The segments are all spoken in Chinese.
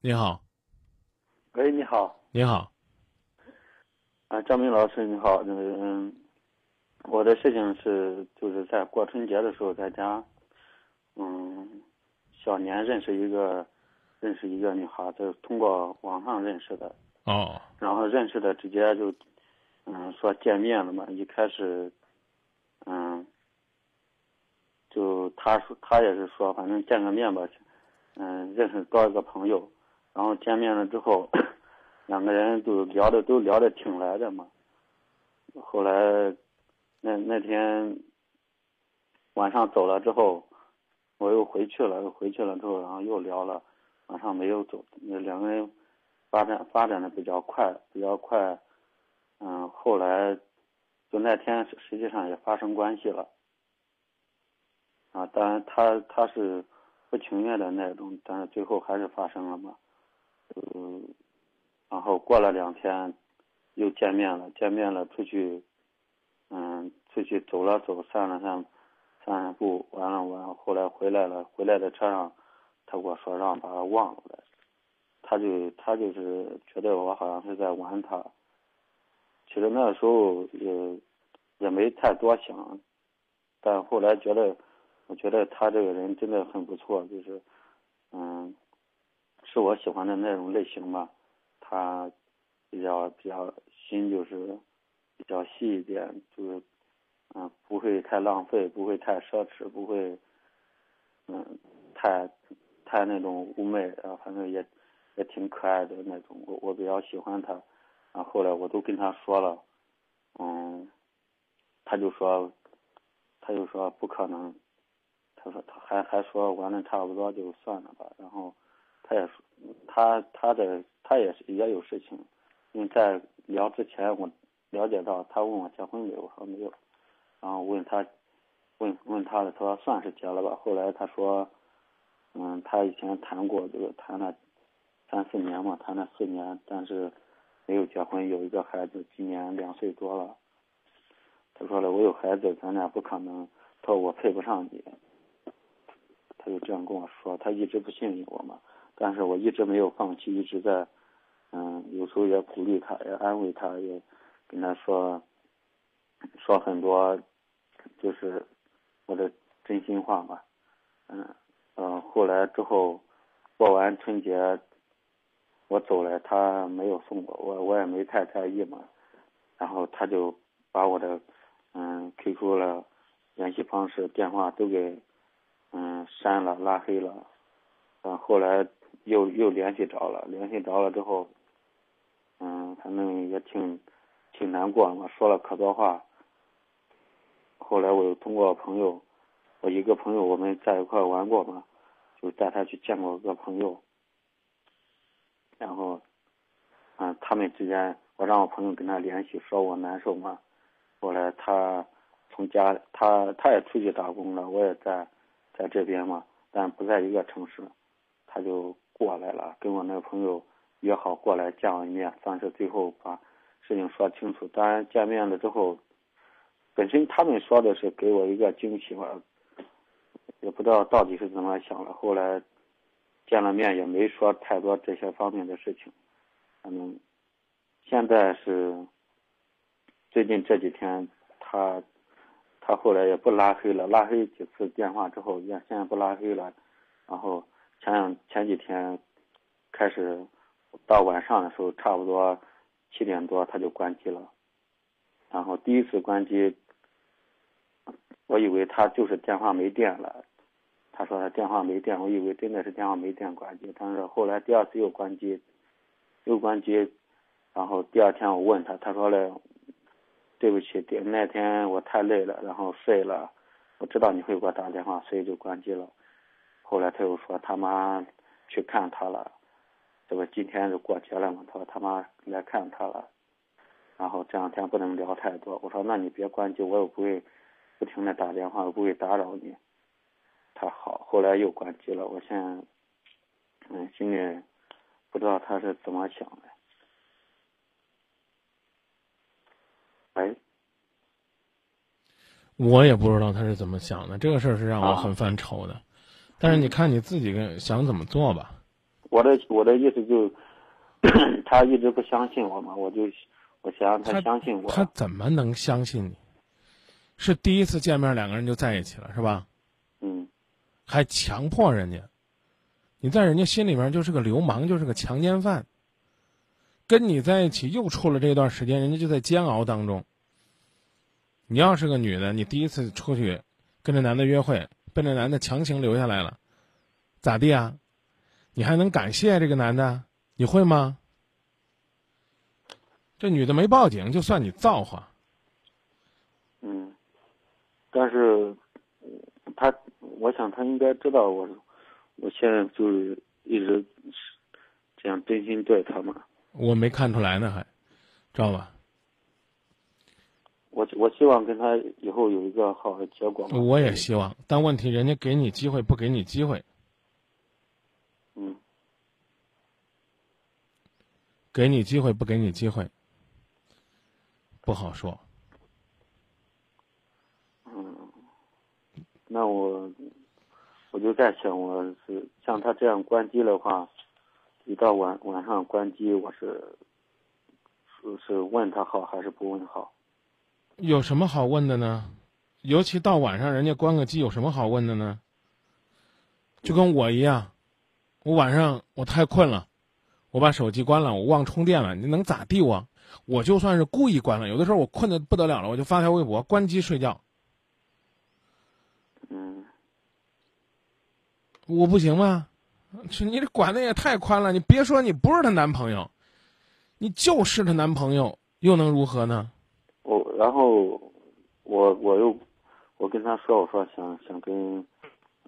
你好，喂，你好，你好，啊，张明老师你好，那个嗯，我的事情是就是在过春节的时候在家，嗯，小年认识一个认识一个女孩子，通过网上认识的，哦，然后认识的直接就嗯说见面了嘛，一开始嗯就他说他也是说反正见个面吧，嗯认识多一个朋友，然后见面了之后，两个人都聊的都聊的挺来的嘛。后来那那天晚上走了之后，我又回去了，又回去了之后，然后又聊了，晚上没有走，那两个人发展发展的比较快，比较快，嗯，后来就那天实际上也发生关系了。啊，当然他他是不情愿的那种，但是最后还是发生了嘛。嗯，然后过了两天，又见面了，见面了，出去，嗯，出去走了走，散了散，散散步，完了完，后来回来了，回来的车上，他跟我说让把他忘了，他就他就是觉得我好像是在玩他。其实那时候也也没太多想，但后来觉得。我觉得他这个人真的很不错，就是，嗯，是我喜欢的那种类型吧。他比较比较心就是比较细一点，就是，嗯，不会太浪费，不会太奢侈，不会，嗯，太太那种妩媚，然后反正也也挺可爱的那种。我我比较喜欢他，然后后来我都跟他说了，嗯，他就说，他就说不可能。他说他还还说玩的差不多就算了吧，然后他也说他他的他也是也有事情，因为在聊之前我了解到他问我结婚没有，我说没有，然后问他问问他的他说算是结了吧，后来他说嗯他以前谈过就是谈了三四年嘛，谈了四年，但是没有结婚，有一个孩子今年两岁多了，他说了我有孩子咱俩不可能，他说我配不上你。他就这样跟我说，他一直不信任我嘛，但是我一直没有放弃，一直在，嗯，有时候也鼓励他，也安慰他，也跟他说，说很多，就是我的真心话嘛，嗯，嗯，后来之后过完春节，我走了，他没有送我，我我也没太在意嘛，然后他就把我的嗯 QQ 了联系方式、电话都给。嗯，删了，拉黑了，嗯，后来又又联系着了，联系着了之后，嗯，反正也挺挺难过嘛，说了可多话。后来我又通过朋友，我一个朋友我们在一块玩过嘛，就带他去见过个朋友，然后，嗯，他们之间，我让我朋友跟他联系，说我难受嘛。后来他从家，他他也出去打工了，我也在。在这边嘛，但不在一个城市，他就过来了，跟我那个朋友约好过来见我一面，算是最后把事情说清楚。当然见面了之后，本身他们说的是给我一个惊喜嘛，也不知道到底是怎么想的。后来见了面也没说太多这些方面的事情，反正现在是最近这几天他。他后来也不拉黑了，拉黑几次电话之后，也现在不拉黑了。然后前两前几天开始到晚上的时候，差不多七点多他就关机了。然后第一次关机，我以为他就是电话没电了。他说他电话没电，我以为真的是电话没电关机。但是后来第二次又关机，又关机，然后第二天我问他，他说嘞。对不起，那天我太累了，然后睡了。我知道你会给我打电话，所以就关机了。后来他又说他妈去看他了，这不今天就过节了嘛？他说他妈来看他了，然后这两天不能聊太多。我说那你别关机，我又不会不停的打电话，我不会打扰你。他好，后来又关机了。我现在嗯心里不知道他是怎么想的。哎，我也不知道他是怎么想的，这个事儿是让我很犯愁的。但是你看你自己跟想怎么做吧。我的我的意思就，他一直不相信我嘛，我就我想让他相信我。他怎么能相信你？是第一次见面两个人就在一起了，是吧？嗯还强迫人家，你在人家心里面就是个流氓，就是个强奸犯。跟你在一起又处了这段时间，人家就在煎熬当中。你要是个女的，你第一次出去跟这男的约会，被这男的强行留下来了，咋地啊？你还能感谢这个男的？你会吗？这女的没报警，就算你造化。嗯，但是他，我想他应该知道我，我现在就是一直这样真心对他嘛。我没看出来呢，还知道吧？我我希望跟他以后有一个好的结果。我也希望，但问题人家给你机会不给你机会，嗯给你机会不给你机会，不好说。嗯，那我我就在想，我是像他这样关机的话，一到晚晚上关机，我是是是问他好还是不问好？有什么好问的呢？尤其到晚上，人家关个机，有什么好问的呢？就跟我一样，我晚上我太困了，我把手机关了，我忘充电了，你能咋地我？我就算是故意关了，有的时候我困得不得了了，我就发条微博，关机睡觉。嗯我不行吗？你这管的也太宽了！你别说你不是她男朋友，你就是她男朋友，又能如何呢？我然后我我又我跟他说，我说想想跟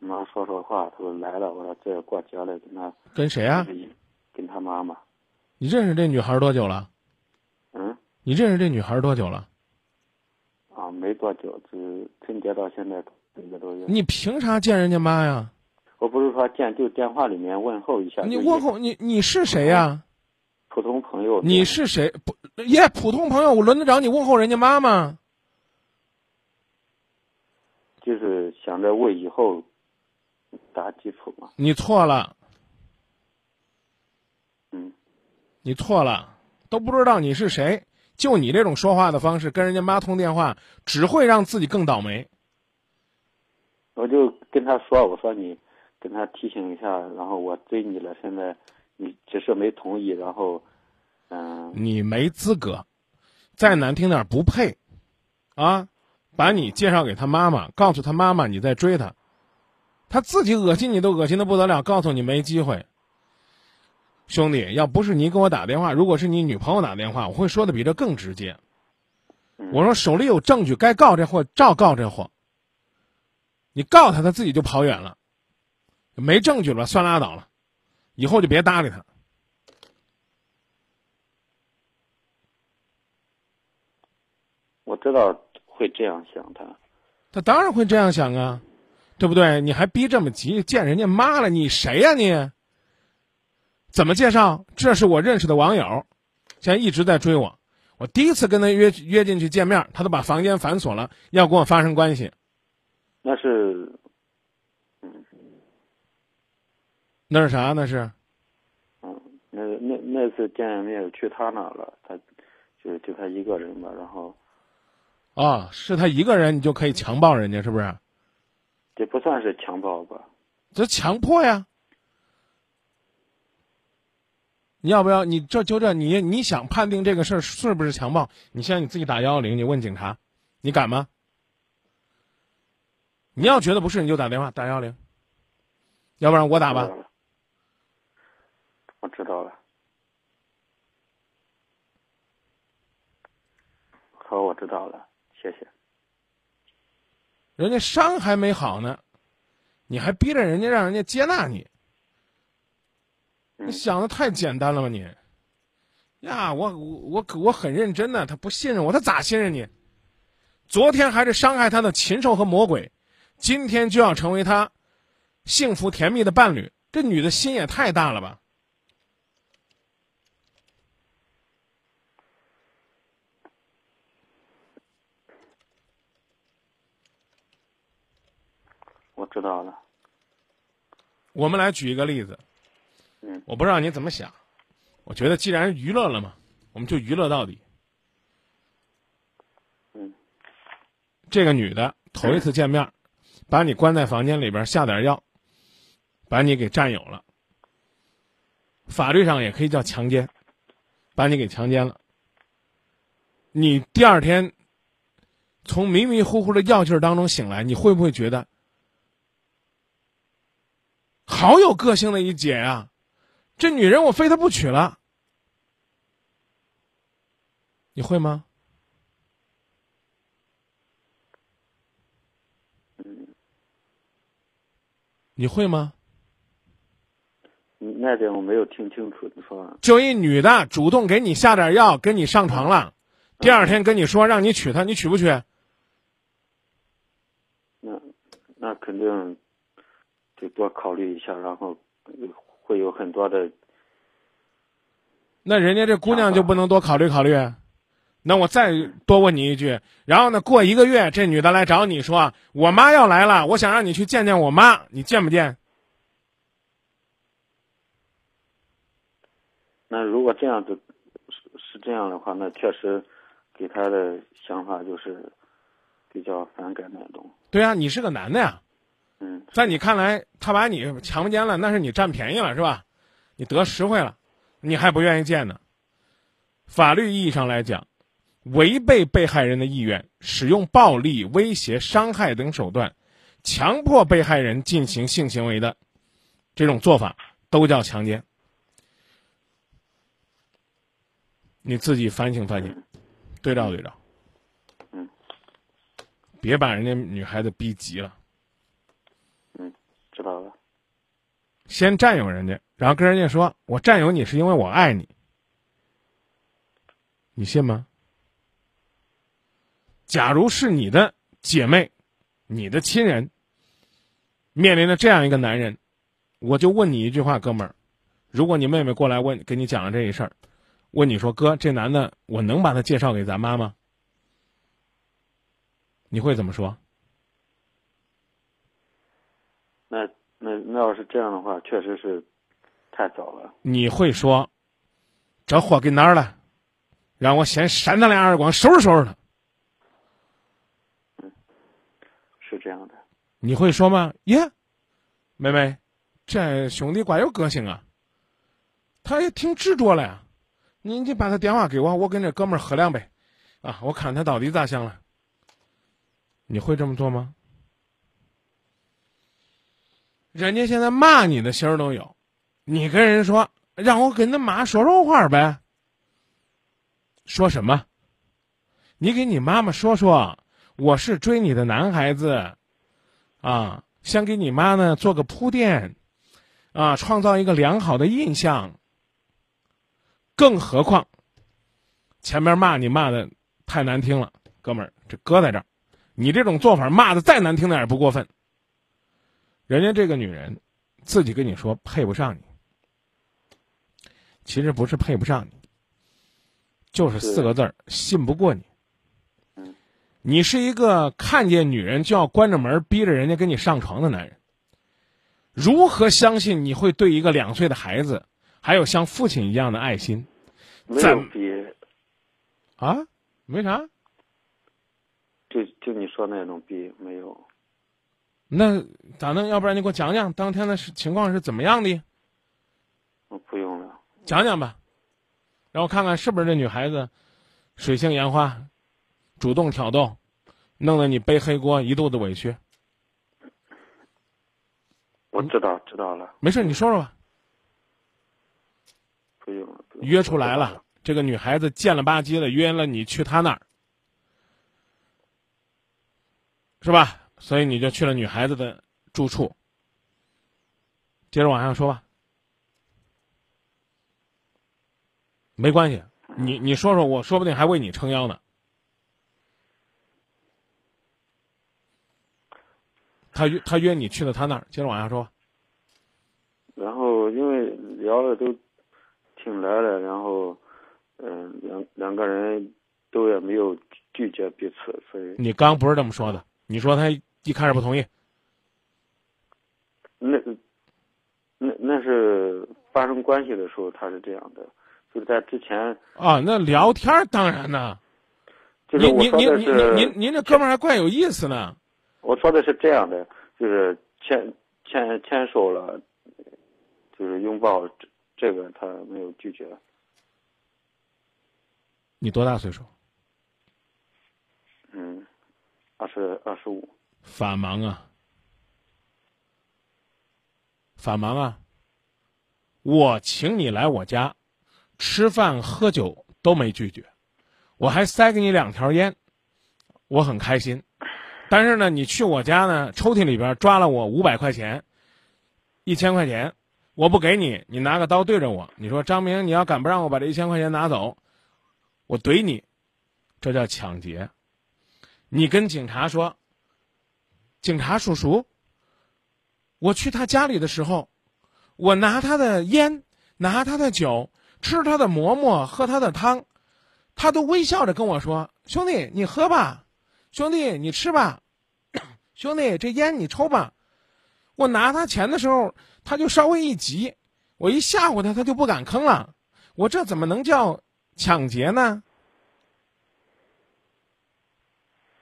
妈说说话，他说来了，我说这过节了，跟他跟谁啊？跟他妈妈。你认识这女孩多久了？嗯你认识这女孩多久了？啊，没多久，只春节到现在一个多月。你凭啥见人家妈呀？我不是说见，就电话里面问候一下。你问候你你是谁呀？普通朋友。你是谁？不耶，普通朋友，我轮得着你问候人家妈吗？就是想着为以后打基础嘛。你错了，嗯，你错了，都不知道你是谁，就你这种说话的方式跟人家妈通电话，只会让自己更倒霉。我就跟他说，我说你跟他提醒一下，然后我追你了，现在你只是没同意，然后嗯。你没资格，再难听点不配，啊，把你介绍给他妈妈，告诉他妈妈你在追他，他自己恶心你都恶心的不得了，告诉你没机会。兄弟，要不是你给我打电话，如果是你女朋友打电话，我会说的比这更直接。我说手里有证据，该告这货照告这货。你告他，他自己就跑远了，没证据了，算拉倒了，以后就别搭理他。我知道会这样想他，他当然会这样想啊，对不对？你还逼这么急，见人家妈了，你谁呀、你？怎么介绍？这是我认识的网友，现在一直在追我。我第一次跟他约约进去见面，他都把房间反锁了，要跟我发生关系。那是，嗯那是啥？那是嗯，那那那次见面去他那了，他就就他一个人嘛，然后啊、是他一个人，你就可以强暴人家，是不是？这不算是强暴吧？这强迫呀！你要不要？你这就这，你你想判定这个事儿是不是强暴？你现在你自己打幺幺零，你问警察，你敢吗？你要觉得不是，你就打电话打幺幺零，要不然我打吧。我知道了。好，我知道了，谢谢。人家伤还没好呢，你还逼着人家让人家接纳你，你想的太简单了吧你？呀，我我我我很认真的，他不信任我，他咋信任你？昨天还是伤害他的禽兽和魔鬼，今天就要成为他幸福甜蜜的伴侣，这女的心也太大了吧？我知道了。我们来举一个例子，嗯我不知道你怎么想，我觉得既然娱乐了嘛，我们就娱乐到底。嗯这个女的头一次见面，把你关在房间里边下点药，把你给占有了，法律上也可以叫强奸，把你给强奸了。你第二天从迷迷糊糊的药劲儿当中醒来，你会不会觉得好有个性的一姐啊、这女人我非她不娶了，你会吗？你会吗？嗯那点我没有听清楚，你说就一女的主动给你下点药，跟你上床了，第二天跟你说让你娶她，你娶不娶？那那肯定得多考虑一下，然后呃会有很多的那人家这姑娘就不能多考虑考虑？那我再多问你一句，然后呢，过一个月，这女的来找你说，我妈要来了，我想让你去见见我妈，你见不见？那如果这样子是是这样的话，那确实给他的想法就是比较反感那种。对啊，你是个男的呀，嗯在你看来，他把你强奸了，那是你占便宜了，是吧？你得实惠了，你还不愿意见呢。法律意义上来讲，违背被害人的意愿，使用暴力、威胁、伤害等手段，强迫被害人进行性行为的这种做法，都叫强奸。你自己反省反省，对照对照。嗯，别把人家女孩子逼急了。知道了。先占有人家，然后跟人家说：“我占有你是因为我爱你。”你信吗？假如是你的姐妹、你的亲人面临着这样一个男人，我就问你一句话，哥们儿，如果你妹妹过来问，跟你讲了这一事儿，问你说：“哥，这男的我能把他介绍给咱妈吗？”你会怎么说？那那那要是这样的话，确实是太早了。你会说：“这货给哪儿了？让我先扇他俩耳光，收拾收拾他。”嗯是这样的。你会说吗？耶，妹妹，这兄弟怪有个性啊，他也挺执着了呀。你你把他电话给我，我跟这哥们儿喝两杯，啊，我看他到底咋想了。你会这么做吗？人家现在骂你的心儿都有，你跟人说让我跟他妈说说话呗。说什么？你给你妈妈说说，我是追你的男孩子，啊，想给你妈呢做个铺垫，啊，创造一个良好的印象。更何况，前面骂你骂的太难听了，哥们儿，这搁在这儿，你这种做法骂的再难听点也不过分。人家这个女人自己跟你说配不上你，其实不是配不上你，就是四个字儿信不过你。嗯你是一个看见女人就要关着门逼着人家跟你上床的男人，如何相信你会对一个两岁的孩子还有像父亲一样的爱心？没怎有比啊？没啥？就就你说那种逼没有。那咋弄？要不然你给我讲讲当天的是情况是怎么样的？我不用了。讲讲吧，让我看看是不是这女孩子水性杨花，主动挑逗，弄得你背黑锅，一肚子委屈。我知道知道了，没事，你说说吧。不用了。约出来了，，这个女孩子贱了吧唧的约了你去她那儿，是吧？所以你就去了女孩子的住处。接着往下说吧。没关系，你你说说，我说不定还为你撑腰呢。他约他约你去了他那儿，接着往下说吧。然后因为聊的都挺来的，然后嗯、两两个人都也没有拒绝彼此，所以你刚不是这么说的，你说他一开始不同意，那那那是发生关系的时候，他是这样的，就是在之前啊，那聊天儿当然呢。就是我您您您说的是您您您这哥们儿还怪有意思呢。我说的是这样的，就是牵牵牵手了，就是拥抱，这这个他没有拒绝。你多大岁数？嗯，二十二十五。法盲啊，法盲啊！我请你来我家吃饭喝酒都没拒绝，我还塞给你两条烟，我很开心。但是呢，你去我家呢，抽屉里边抓了我五百块钱，一千块钱，我不给你，你拿个刀对着我，你说张明，你要敢不让我把这一千块钱拿走，我怼你，这叫抢劫。你跟警察说，警察叔叔，我去他家里的时候，我拿他的烟，拿他的酒，吃他的馍馍，喝他的汤，他都微笑着跟我说：“兄弟，你喝吧，兄弟，你吃吧，兄弟，这烟你抽吧。”我拿他钱的时候，他就稍微一急，我一吓唬他，他就不敢吭了。我这怎么能叫抢劫呢？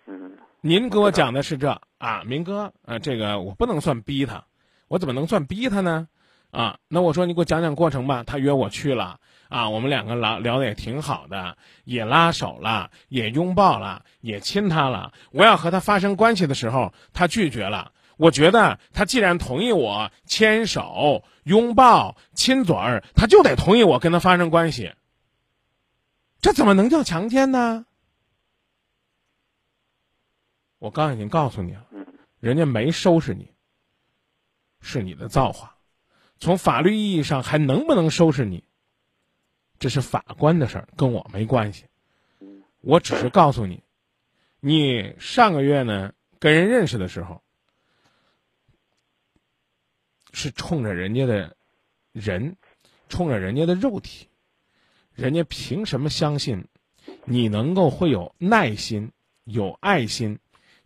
嗯您给我讲的是这啊，明哥，呃，这个我不能算逼他，我怎么能算逼他呢？啊，那我说你给我讲讲过程吧。他约我去了啊，我们两个聊聊的也挺好的，也拉手了，也拥抱了，也亲他了。我要和他发生关系的时候，他拒绝了。我觉得他既然同意我牵手、拥抱、亲嘴儿，他就得同意我跟他发生关系。这怎么能叫强奸呢？我刚已经告诉你了，嗯人家没收拾你，是你的造化。从法律意义上还能不能收拾你，这是法官的事儿，跟我没关系。嗯我只是告诉你，你上个月呢跟人认识的时候，是冲着人家的人，冲着人家的肉体，人家凭什么相信你能够会有耐心、有爱心，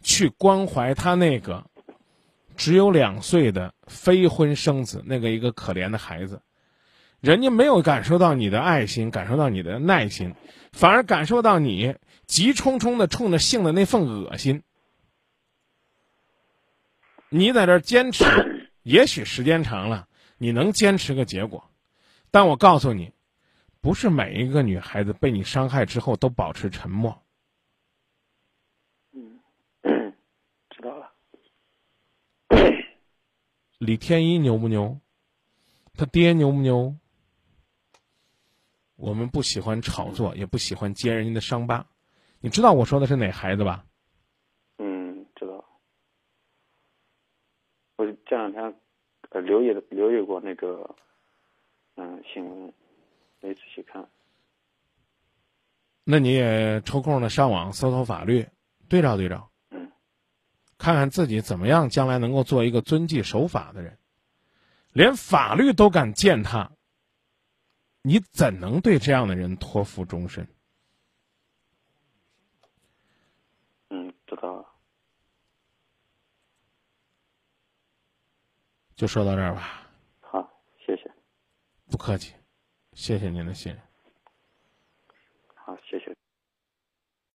去关怀他那个只有两岁的非婚生子那个一个可怜的孩子？人家没有感受到你的爱心，感受到你的耐心，反而感受到你急冲冲的冲着性的那份恶心。你在这儿坚持，也许时间长了，你能坚持个结果，但我告诉你，不是每一个女孩子被你伤害之后都保持沉默。嗯，知道了。李天一牛不牛？他爹牛不牛？我们不喜欢炒作，也不喜欢揭人家的伤疤。你知道我说的是哪孩子吧？嗯，知道。我这两天呃留意留意过那个嗯新闻，没仔细看。那你也抽空的上网搜搜法律，对照对照，嗯看看自己怎么样，将来能够做一个遵纪守法的人。连法律都敢践踏，你怎能对这样的人托付终身？嗯，知道了。就说到这儿吧，好，谢谢。不客气，谢谢您的信任。